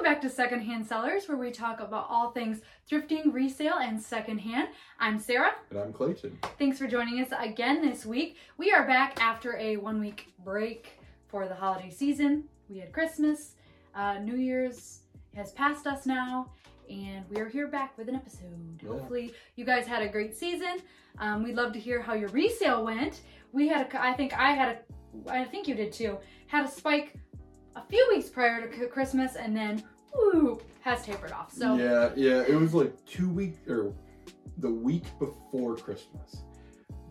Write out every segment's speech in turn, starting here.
Welcome back to Secondhand Sellers, where we talk about all things thrifting, resale, and secondhand. I'm Sarah. And I'm Klayton. Thanks for joining us again this week. We are back after a one week break for the holiday season. We had Christmas, uh, New Year's has passed us now, and we are here back with an episode. Yeah. Hopefully, you guys had a great season. Um, we'd love to hear how your resale went. We had a, I think I had a, I think you did too, had a spike a few weeks prior to Christmas, and then woo, has tapered off. So Yeah, yeah, it was like two week or the week before Christmas.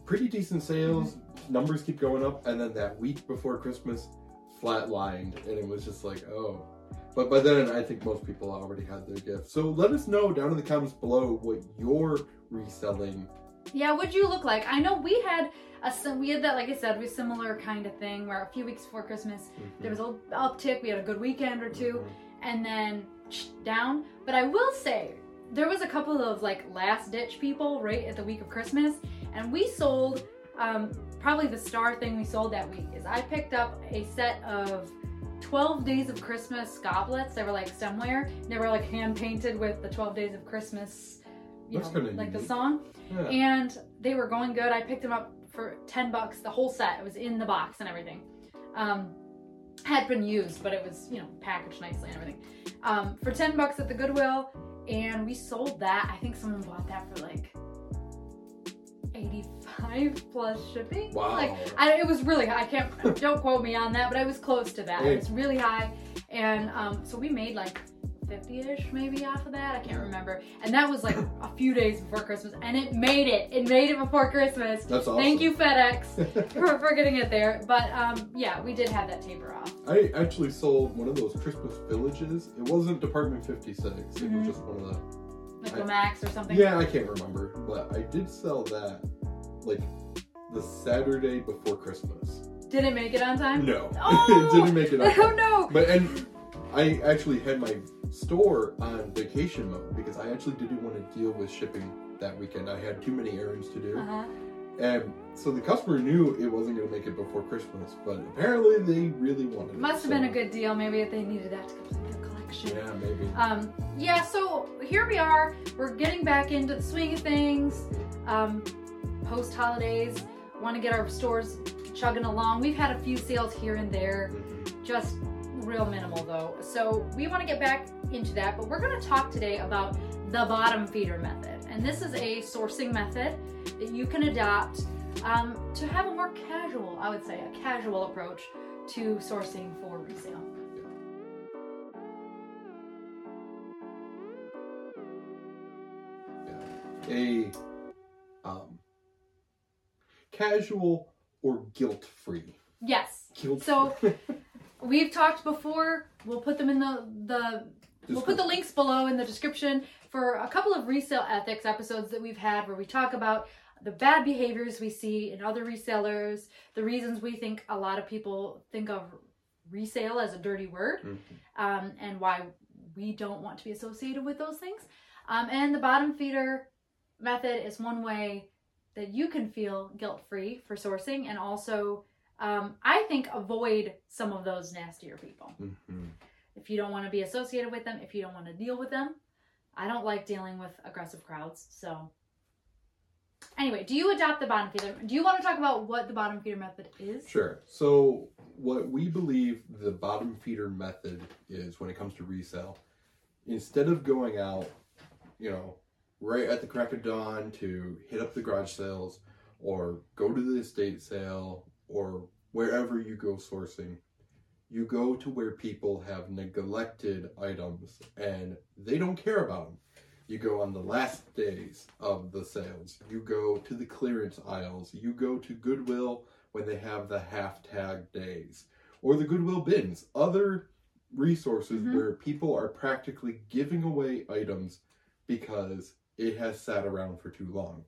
Pretty decent sales, mm-hmm. numbers keep going up, and then that week before Christmas flatlined, and it was just like, oh. But by then, I think most people already had their gift. So let us know down in the comments below what you're reselling. Yeah, what'd you look like? I know we had a we had that like I said, we similar kind of thing where a few weeks before Christmas there mm-hmm. was a little uptick. We had a good weekend or 2 mm-hmm. And then down. But I will say there was a couple of like last ditch people right at the week of Christmas, and we sold um, probably the star thing we sold that week is I picked up a set of 12 days of Christmas goblets. They were like stemware. They were like hand painted with the 12 days of Christmas, you That's know, like the song Yeah. and they were going good. I picked them up for 10 bucks, the whole set. It was in the box and everything. Um, had been used, but it was, you know, packaged nicely and everything. Um, for 10 bucks at the Goodwill, and we sold that. I think someone bought that for like 85 plus shipping. Wow. Like, I, it was really high. I can't, don't quote me on that, but I was close to that. Hey. It was really high. And um, so we made like 50-ish maybe off of that. I can't remember. And that was like a few days before Christmas. And it made it. It made it before Christmas. That's awesome. Thank you, FedEx, for, for getting it there. But um, yeah, we did have that taper off. I actually sold one of those Christmas villages. It wasn't Department 56, it Mhm. was just one of the Like I- the Max or something. Yeah, I can't remember, but I did sell that like the Saturday before Christmas. Did it make it on time? No, Oh! it didn't make it up. Oh no! But and I actually had my store on vacation mode because I actually didn't want to deal with shipping that weekend. I had too many errands to do, Uh-huh. and so the customer knew it wasn't going to make it before Christmas. But apparently, they really wanted it. Must have so- been a good deal. Maybe if they needed that to complete their collection. Yeah, maybe. Um, yeah, so here we are. We're getting back into the swing of things. Um, Post holidays, want to get our stores chugging along. We've had a few sales here and there, Mhm. just real minimal though. So we want to get back into that, but we're going to talk today about the bottom feeder method. And this is a sourcing method that you can adopt um, to have a more casual, I would say, a casual approach to sourcing for resale. a um, casual or guilt-free. Yes. Guilt. So we've talked before. We'll put them in the the we'll put the links below in the description for a couple of resale ethics episodes that we've had where we talk about the bad behaviors we see in other resellers, the reasons we think a lot of people think of resale as a dirty word, Mhm. um, and why we don't want to be associated with those things. Um, and the bottom feeder method is one way that you can feel guilt free for sourcing and also um, I think avoid some of those nastier people. Mhm. If you don't want to be associated with them, if you don't want to deal with them, I don't like dealing with aggressive crowds. So, anyway, do you adopt the bottom feeder? Do you want to talk about what the bottom feeder method is? Sure. So, what we believe the bottom feeder method is when it comes to resale, instead of going out, you know, right at the crack of dawn to hit up the garage sales or go to the estate sale or wherever you go sourcing, you go to where people have neglected items and they don't care about them. You go on the last days of the sales. You go to the clearance aisles. You go to Goodwill when they have the half tag days or the Goodwill bins. Other resources Mhm. where people are practically giving away items because it has sat around for too long.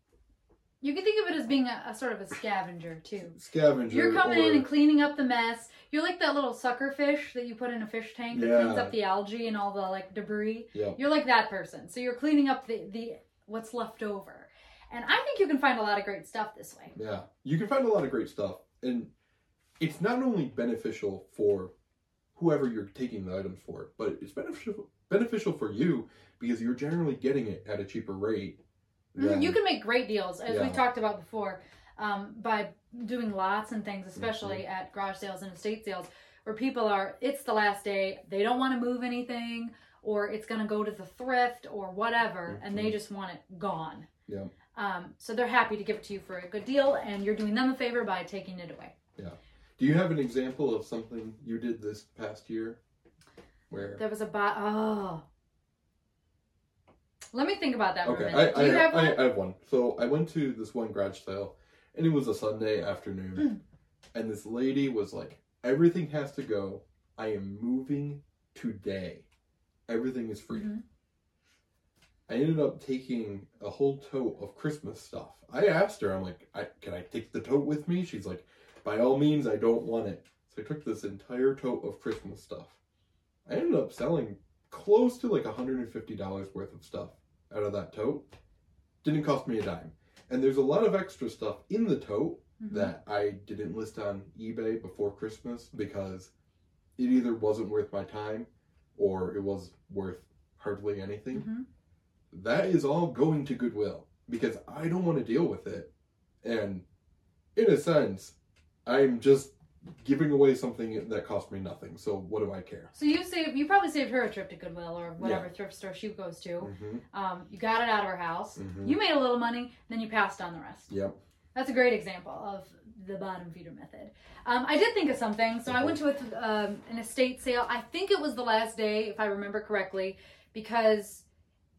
You can think of it as being a, a sort of a scavenger too. Scavenger. You're coming or, in and cleaning up the mess. You're like that little sucker fish that you put in a fish tank that cleans up the algae and all the like debris. Yeah. You're like that person. So you're cleaning up the, the what's left over. And I think you can find a lot of great stuff this way. Yeah, you can find a lot of great stuff, and it's not only beneficial for whoever you're taking the items for. But it's beneficial beneficial for you because you're generally getting it at a cheaper rate. Mhm, You can make great deals, as we Yeah. talked about before, um, by doing lots and things, especially at garage sales and estate sales, where people are, it's the last day, they don't want to move anything, or it's going to go to the thrift or whatever, and they just want it gone. Yeah. Um, so they're happy to give it to you for a good deal, and you're doing them a favor by taking it away. Yeah. Do you have an example of something you did this past year where There was a bot. Oh. Let me think about that for Okay, a I, minute. Do I, you have I, one? I have one. So I went to this one garage sale, and it was a Sunday afternoon, Mm. and this lady was like, "Everything has to go. I am moving today. Everything is free." Mhm. I ended up taking a whole tote of Christmas stuff. I asked her, I'm like, I, "Can I take the tote with me?" She's like, "By all means, I don't want it." So I took this entire tote of Christmas stuff. I ended up selling close to like $150 worth of stuff out of that tote. Didn't cost me a dime. And there's a lot of extra stuff in the tote Mhm. that I didn't list on eBay before Christmas because it either wasn't worth my time or it was worth hardly anything. Mhm. That is all going to Goodwill because I don't want to deal with it. And in a sense, I'm just giving away something that cost me nothing. So what do I care? So you saved, you probably saved her a trip to Goodwill or whatever thrift store she goes to. Mm-hmm. Um, you got it out of her house. Mhm. You made a little money, then you passed on the rest. Yep. That's a great example of the bottom feeder method. Um, I did think of something. So I went to a, um, an estate sale. I think it was the last day, if I remember correctly, because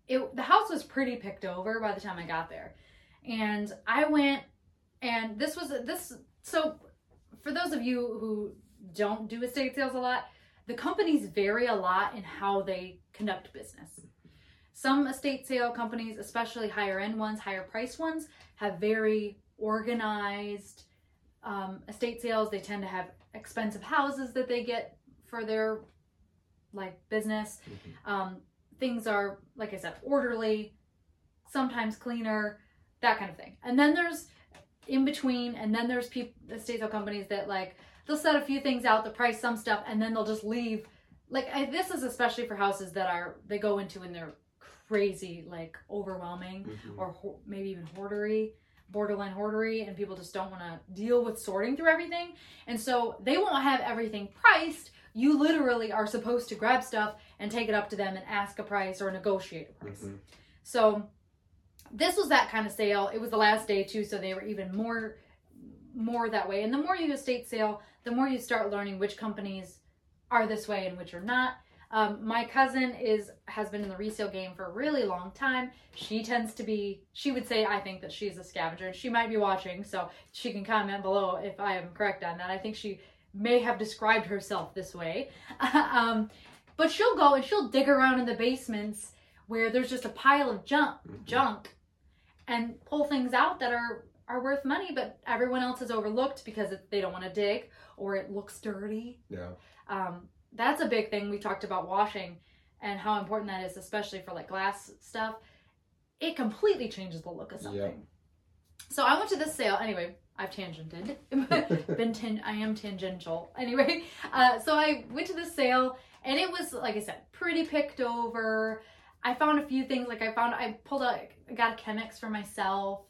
it the house was pretty picked over by the time I got there, and I went, and this was this. So for those of you who don't do estate sales a lot, the companies vary a lot in how they conduct business. Some estate sale companies, especially higher end ones, higher price ones, have very organized um, estate sales. They tend to have expensive houses that they get for their like business. Mhm. Um, things are, like I said, orderly, sometimes cleaner, that kind of thing. And then there's in between, and then there's people, estate sale companies that like they'll set a few things out, they'll price some stuff, and then they'll just leave. Like I, this is especially for houses that are they go into and they're crazy, like overwhelming Mhm. or ho- maybe even hoardery, borderline hoardery, and people just don't want to deal with sorting through everything. And so they won't have everything priced. You literally are supposed to grab stuff and take it up to them and ask a price or negotiate a price. Mhm. So this was that kind of sale. It was the last day too, so they were even more more that way. And the more you estate sale, the more you start learning which companies are this way and which are not. Um, my cousin is has been in the resale game for a really long time. She tends to be. She would say, I think that she's a scavenger. She might be watching, so she can comment below if I am correct on that. I think she may have described herself this way. um, but she'll go and she'll dig around in the basements where there's just a pile of junk, Mhm. junk, and pull things out that are are worth money, but everyone else is overlooked because it, they don't want to dig or it looks dirty. Yeah. Um, that's a big thing. We talked about washing and how important that is, especially for like glass stuff. It completely changes the look of something. Yep. So I went to this sale. Anyway, I've tangented. Been tan- I am tangential. Anyway, uh, so I went to this sale and it was like I said, pretty picked over. I found a few things. Like I found I pulled out, I got a Chemex for myself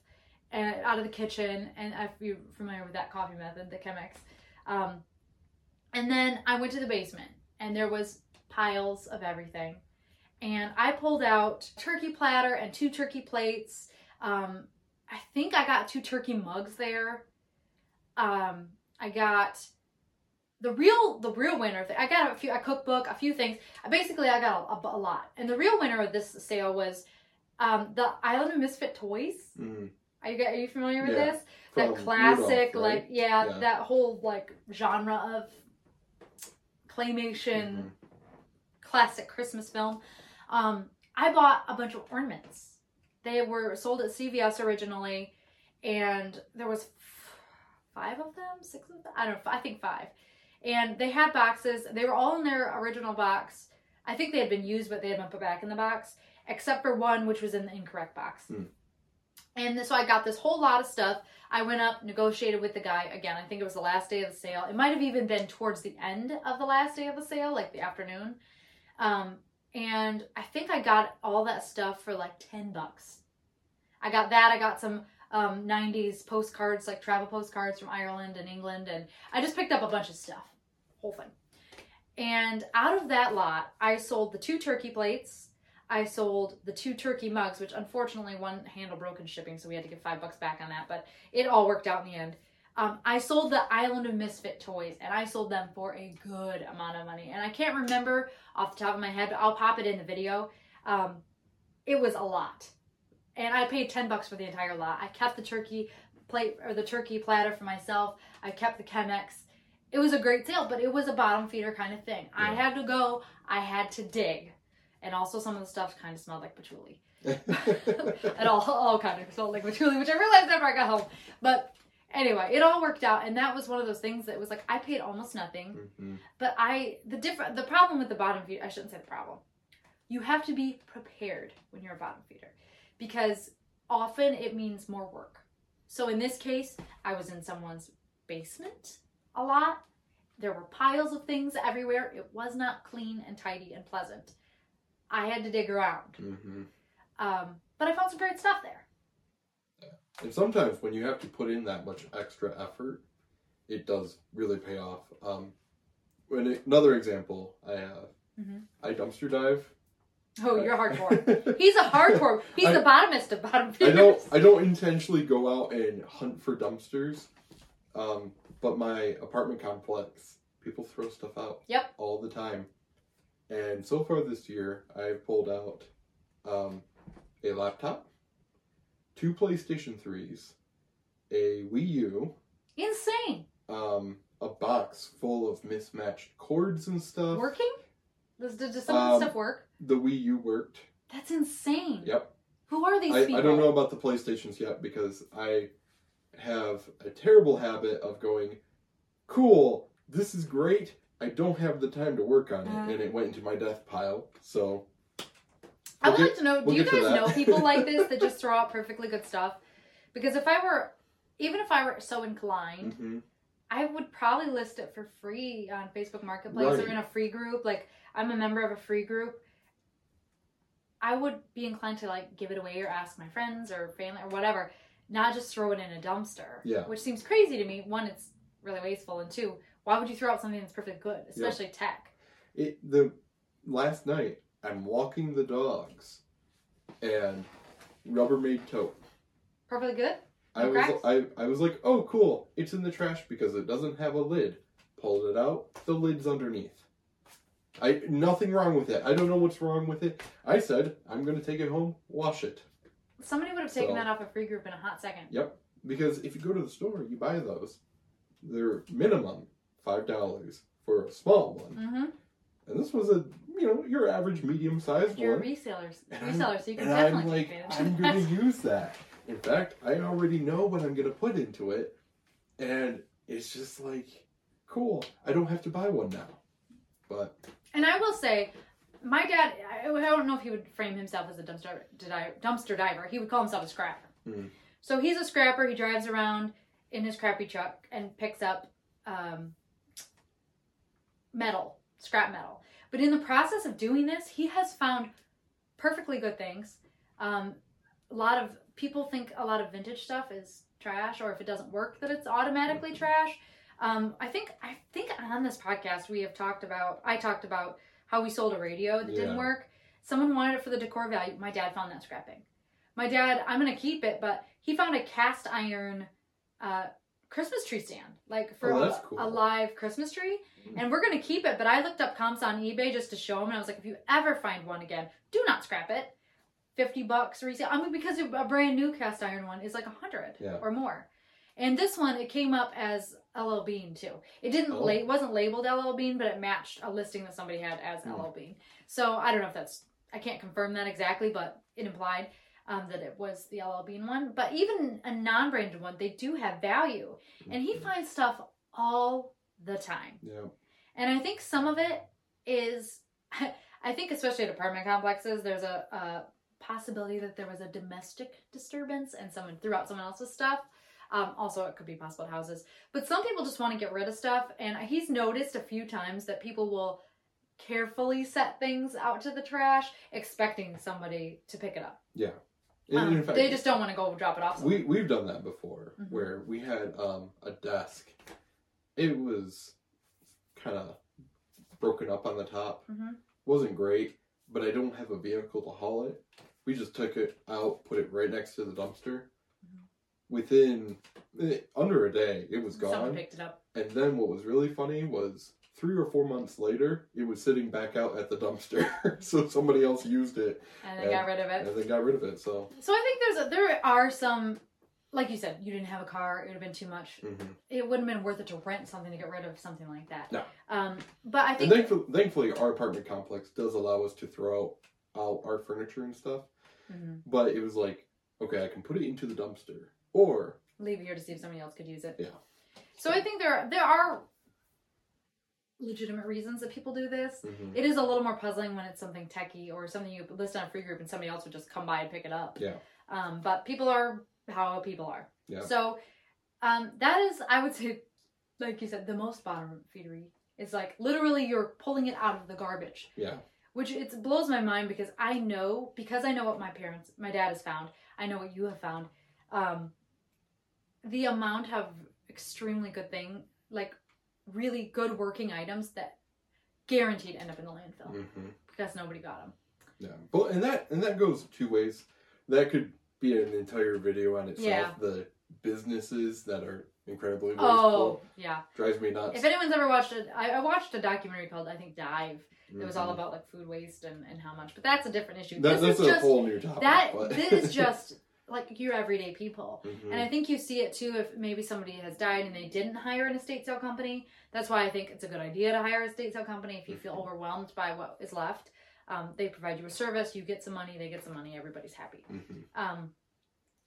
and out of the kitchen. And if you're familiar with that coffee method, the Chemex. Um, and then I went to the basement and there was piles of everything. And I pulled out turkey platter and two turkey plates. Um, I think I got two turkey mugs there. Um, I got the real the real winner. I got a few a cookbook, a few things. Basically I got a, a, a lot. And the real winner of this sale was um, the Island of Misfit Toys. Mhm. Are you are you familiar with Yeah. this? that classic, Rudolph, right? like yeah, Yeah. that whole like genre of claymation Mhm. classic Christmas film. Um, I bought a bunch of ornaments. They were sold at CVS originally, and there was f- five of them, six of them. I don't know. I think five. And they had boxes. They were all in their original box. I think they had been used, but they had been put back in the box, except for one, which was in the incorrect box. Hmm. And so I got this whole lot of stuff. I went up, negotiated with the guy. Again, I think it was the last day of the sale. It might have even been towards the end of the last day of the sale, like the afternoon. Um, and I think I got all that stuff for like 10 bucks. I got that. I got some um, 90s postcards, like travel postcards from Ireland and England. And I just picked up a bunch of stuff, whole thing. And out of that lot, I sold the two turkey plates. I sold the two turkey mugs, which unfortunately one handle broke in shipping, so we had to give five bucks back on that, but it all worked out in the end. Um, I sold the Island of Misfit toys, and I sold them for a good amount of money. And I can't remember off the top of my head, but I'll pop it in the video. Um, it was a lot, and I paid ten bucks for the entire lot. I kept the turkey plate or the turkey platter for myself. I kept the Chemex. It was a great sale, but it was a bottom feeder kind of thing. I had to go. I had to dig, and also some of the stuff kind of smelled like patchouli it all all kind of smelled like patchouli, which I realized after I got home. But anyway, it all worked out, and that was one of those things that was like I paid almost nothing, Mhm. but I the different the problem with the bottom feeder I shouldn't say the problem. You have to be prepared when you're a bottom feeder, because often it means more work. So in this case, I was in someone's basement a lot. There were piles of things everywhere. It was not clean and tidy and pleasant. I had to dig around. Mhm. Um, but I found some great stuff there. And sometimes when you have to put in that much extra effort, it does really pay off. Um, when another example I have, Mhm. I dumpster dive. Oh, you're hardcore. He's a hardcore. He's I- the bottomest of bottom I don't I don't intentionally go out and hunt for dumpsters, um, but my apartment complex people throw stuff out. Yep. All the time, and so far this year I've pulled out um, a laptop, two PlayStation threes, a Wii U, Insane. um, a box full of mismatched cords and stuff. Working? Does, does some of Um, the stuff work? The Wii U worked. That's insane. Yep. Who are these I, people? I don't know about the PlayStations yet because I have a terrible habit of going, cool, this is great. I don't have the time to work on it, Uh. and it went into my death pile. So I would We'll like to know. Do we'll you guys know people like this that just throw out perfectly good stuff? Because if I were, even if I were so inclined, mhm. I would probably list it for free on Facebook Marketplace or in a free group. Like I'm a member of a free group. I would be inclined to like give it away or ask my friends or family or whatever, not just throw it in a dumpster. Yeah. Which seems crazy to me. One, it's really wasteful, and two, why would you throw out something that's perfectly good, especially tech? it the last night I'm walking the dogs, and Rubbermaid tote. Perfectly good. I No was? I, I was like, oh cool, it's in the trash because it doesn't have a lid. Pulled it out, the lid's underneath. I nothing wrong with it. I don't know what's wrong with it. I said I'm gonna take it home, wash it. Somebody would have taken So- that off a free group in a hot second. Yep. Because if you go to the store, you buy those. They're minimum five dollars for a small one, Mm-hmm. and this was a you know your average medium sized You're a one. reseller, And I'm- reseller, so you can and I'm definitely like, take advantage. I'm gonna use that. In fact, I already know what I'm gonna put into it, and it's just like, cool. I don't have to buy one now. But And I will say, my dad, I, I don't know if he would frame himself as a dumpster dumpster diver. He would call himself a scrapper. Hmm. So he's a scrapper. He drives around in his crappy truck and picks up um, metal, scrap metal. But in the process of doing this, he has found perfectly good things. Um, a lot of people think a lot of vintage stuff is trash, or if it doesn't work, that it's automatically trash. Um, I think I think on this podcast we have talked about. I talked about how we sold a radio that didn't work. Someone wanted it for the decor value. My dad found that scrapping. My dad, I'm gonna keep it, but he found a cast iron uh, Christmas tree stand, like for Oh, a, cool. a live Christmas tree, Mm. and we're gonna keep it. But I looked up comps on eBay just to show him, and I was like, if you ever find one again, do not scrap it. Fifty bucks resale. I mean, because a brand new cast iron one is like a hundred Yeah. or more. And this one, it came up as LL Bean too. It didn't, Oh. la- it wasn't labeled LL Bean, but it matched a listing that somebody had as Hmm. LL Bean. So I don't know if that's, I can't confirm that exactly, but it implied um, that it was the LL Bean one. But even a non-branded one, they do have value, and he Mhm. finds stuff all the time. yeah, And I think some of it is, I think especially at apartment complexes, there's a, a possibility that there was a domestic disturbance and someone threw out someone else's stuff. Um, also, it could be possible houses. But some people just want to get rid of stuff, and he's noticed a few times that people will carefully set things out to the trash, expecting somebody to pick it up. Yeah. Um, in fact, they just don't want to go drop it off. somewhere. we we've done that before, Mhm. where we had um, a desk. It was kind of broken up on the top. Mhm. wasn't great, but I don't have a vehicle to haul it. We just took it out, put it right next to the dumpster. Within eh, under a day, it was Someone gone. picked it up. And then what was really funny was three or four months later, it was sitting back out at the dumpster. so somebody else used it And they got rid of it. and they got rid of it. So So I think there's a, there are some, like you said, you didn't have a car. It would have been too much. mhm. It wouldn't have been worth it to rent something to get rid of something like that. No. Um, but I and think thankfully, thankfully, our apartment complex does allow us to throw out, out our furniture and stuff. Mhm. But it was like, okay, I can put it into the dumpster, or leave it here to see if somebody else could use it. Yeah. So I think there there are legitimate reasons that people do this. Mhm. It is a little more puzzling when it's something techie or something you list on a free group and somebody else would just come by and pick it up. Yeah. Um, but people are how people are. Yeah. So um, that is, I would say, like you said, the most bottom feedery. It's like literally you're pulling it out of the garbage yeah, which it blows my mind because I know because I know what my parents, my dad has found. I know what you have found. Um, the amount of extremely good thing, like really good working items that guaranteed end up in the landfill hmm because nobody got them. yeah. But and that and that goes two ways. That could be an entire video on itself. Yeah. The businesses that are incredibly wasteful Oh yeah! drives me nuts. If anyone's ever watched it, I, I watched a documentary called I think Dive. It was all Mhm. about like food waste and, and how much, but that's a different issue. That, this that's is a just whole new topic. that. but- this is just like your everyday people. Mhm. And I think you see it too if maybe somebody has died and they didn't hire an estate sale company. That's why I think it's a good idea to hire a estate sale company if you feel Mhm. overwhelmed by what is left. Um, they provide you a service, you get some money, they get some money, everybody's happy. Mhm. Um,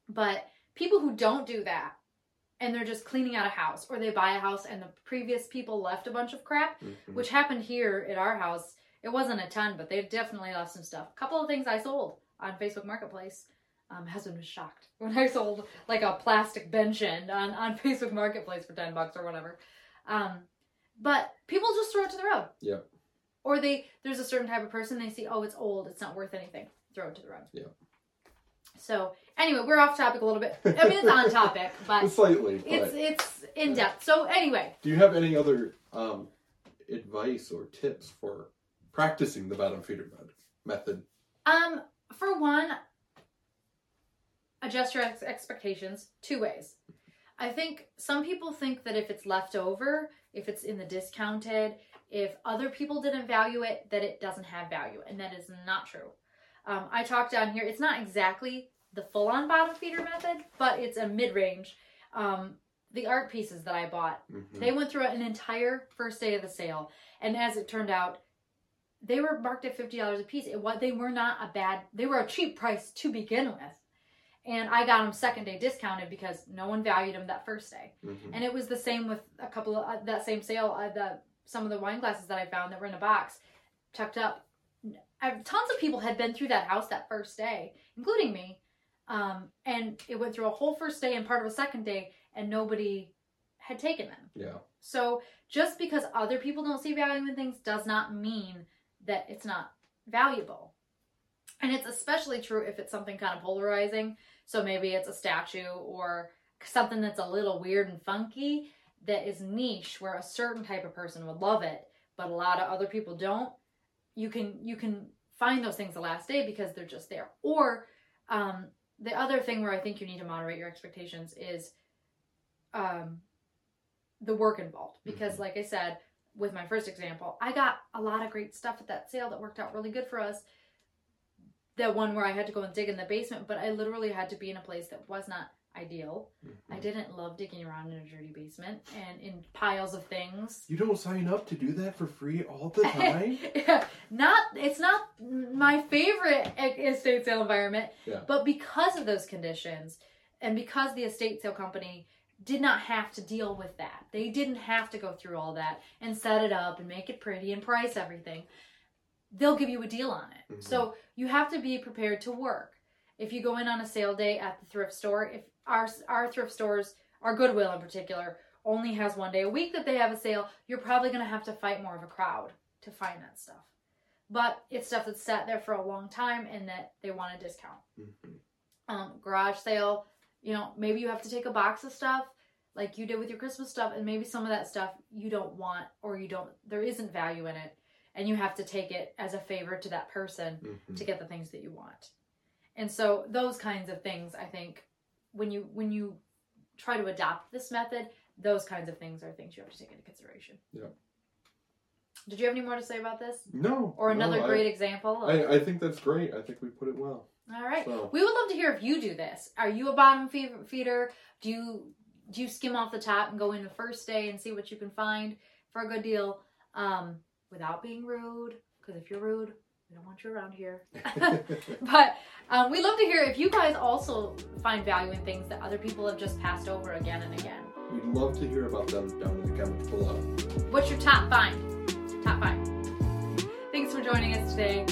but people who don't do that and they're just cleaning out a house or they buy a house and the previous people left a bunch of crap, Mhm. which happened here at our house. It wasn't a ton, but they definitely left some stuff. A couple of things I sold on Facebook Marketplace. Um, husband was shocked when I sold like a plastic bench end on, on Facebook Marketplace for 10 bucks or whatever. Um, but people just throw it to the road. Yep. Or they, there's a certain type of person they see, oh, it's old, it's not worth anything. Throw it to the road. Yep. So anyway, we're off topic a little bit. I mean, it's on topic, but slightly. But it's it's in depth. So anyway, do you have any other um, advice or tips for practicing the bottom feeder method? um, for one, adjust your ex- expectations two ways. I think some people think that if it's left over, if it's in the discounted, if other people didn't value it, that it doesn't have value, and that is not true. Um, I talked down here. It's not exactly the full-on bottom feeder method, but it's a mid-range. Um, the art pieces that I bought Mhm. They went through an entire first day of the sale, and as it turned out, they were marked at fifty dollars a piece. It was they were not a bad. They were a cheap price to begin with, and I got them second day discounted because no one valued them that first day. Mhm. And it was the same with a couple of uh, that same sale. Uh, the some of the wine glasses that I found that were in a box, tucked up. I, tons of people had been through that house that first day, including me. Um, and it went through a whole first day and part of a second day, and nobody had taken them. Yeah. So just because other people don't see value in things does not mean that it's not valuable. And it's especially true if it's something kind of polarizing. So maybe it's a statue or something that's a little weird and funky that is niche where a certain type of person would love it, but a lot of other people don't. You can you can find those things the last day because they're just there. Or um, the other thing where I think you need to moderate your expectations is um, the work involved because Mhm. like i said with my first example i got a lot of great stuff at that sale that worked out really good for us that one where i had to go and dig in the basement but i literally had to be in a place that was not ideal i Mhm. didn't love digging around in a dirty basement and in piles of things You don't sign up to do that for free all the time. yeah, not it's not my favorite estate sale environment Yeah. but because of those conditions and because the estate sale company did not have to deal with that they didn't have to go through all that and set it up and make it pretty and price everything they'll give you a deal on it. Mhm. So you have to be prepared to work. If you go in on a sale day at the thrift store, if our our thrift stores, our Goodwill in particular, only has one day a week that they have a sale, you're probably going to have to fight more of a crowd to find that stuff. But it's stuff that's sat there for a long time and that they want a discount. Mhm. Um, garage sale, you know, maybe you have to take a box of stuff like you did with your Christmas stuff, and maybe some of that stuff you don't want or you don't, there isn't value in it, and you have to take it as a favor to that person Mhm. to get the things that you want. And so those kinds of things, I think, when you when you try to adopt this method, those kinds of things are things you have to take into consideration. Yeah. Did you have any more to say about this? No. Or no, another I- great example? Of, I, I think that's great. I think we put it well. all right. So, We would love to hear if you do this. Are you a bottom fe- feeder? Do you do you skim off the top and go in the first day and see what you can find for a good deal um, without being rude? Because if you're rude, we don't want you around here. but um, we love to hear if you guys also find value in things that other people have just passed over again and again. We'd love to hear about them down in the comments below. What's your top find? Top find. Thanks for joining us today.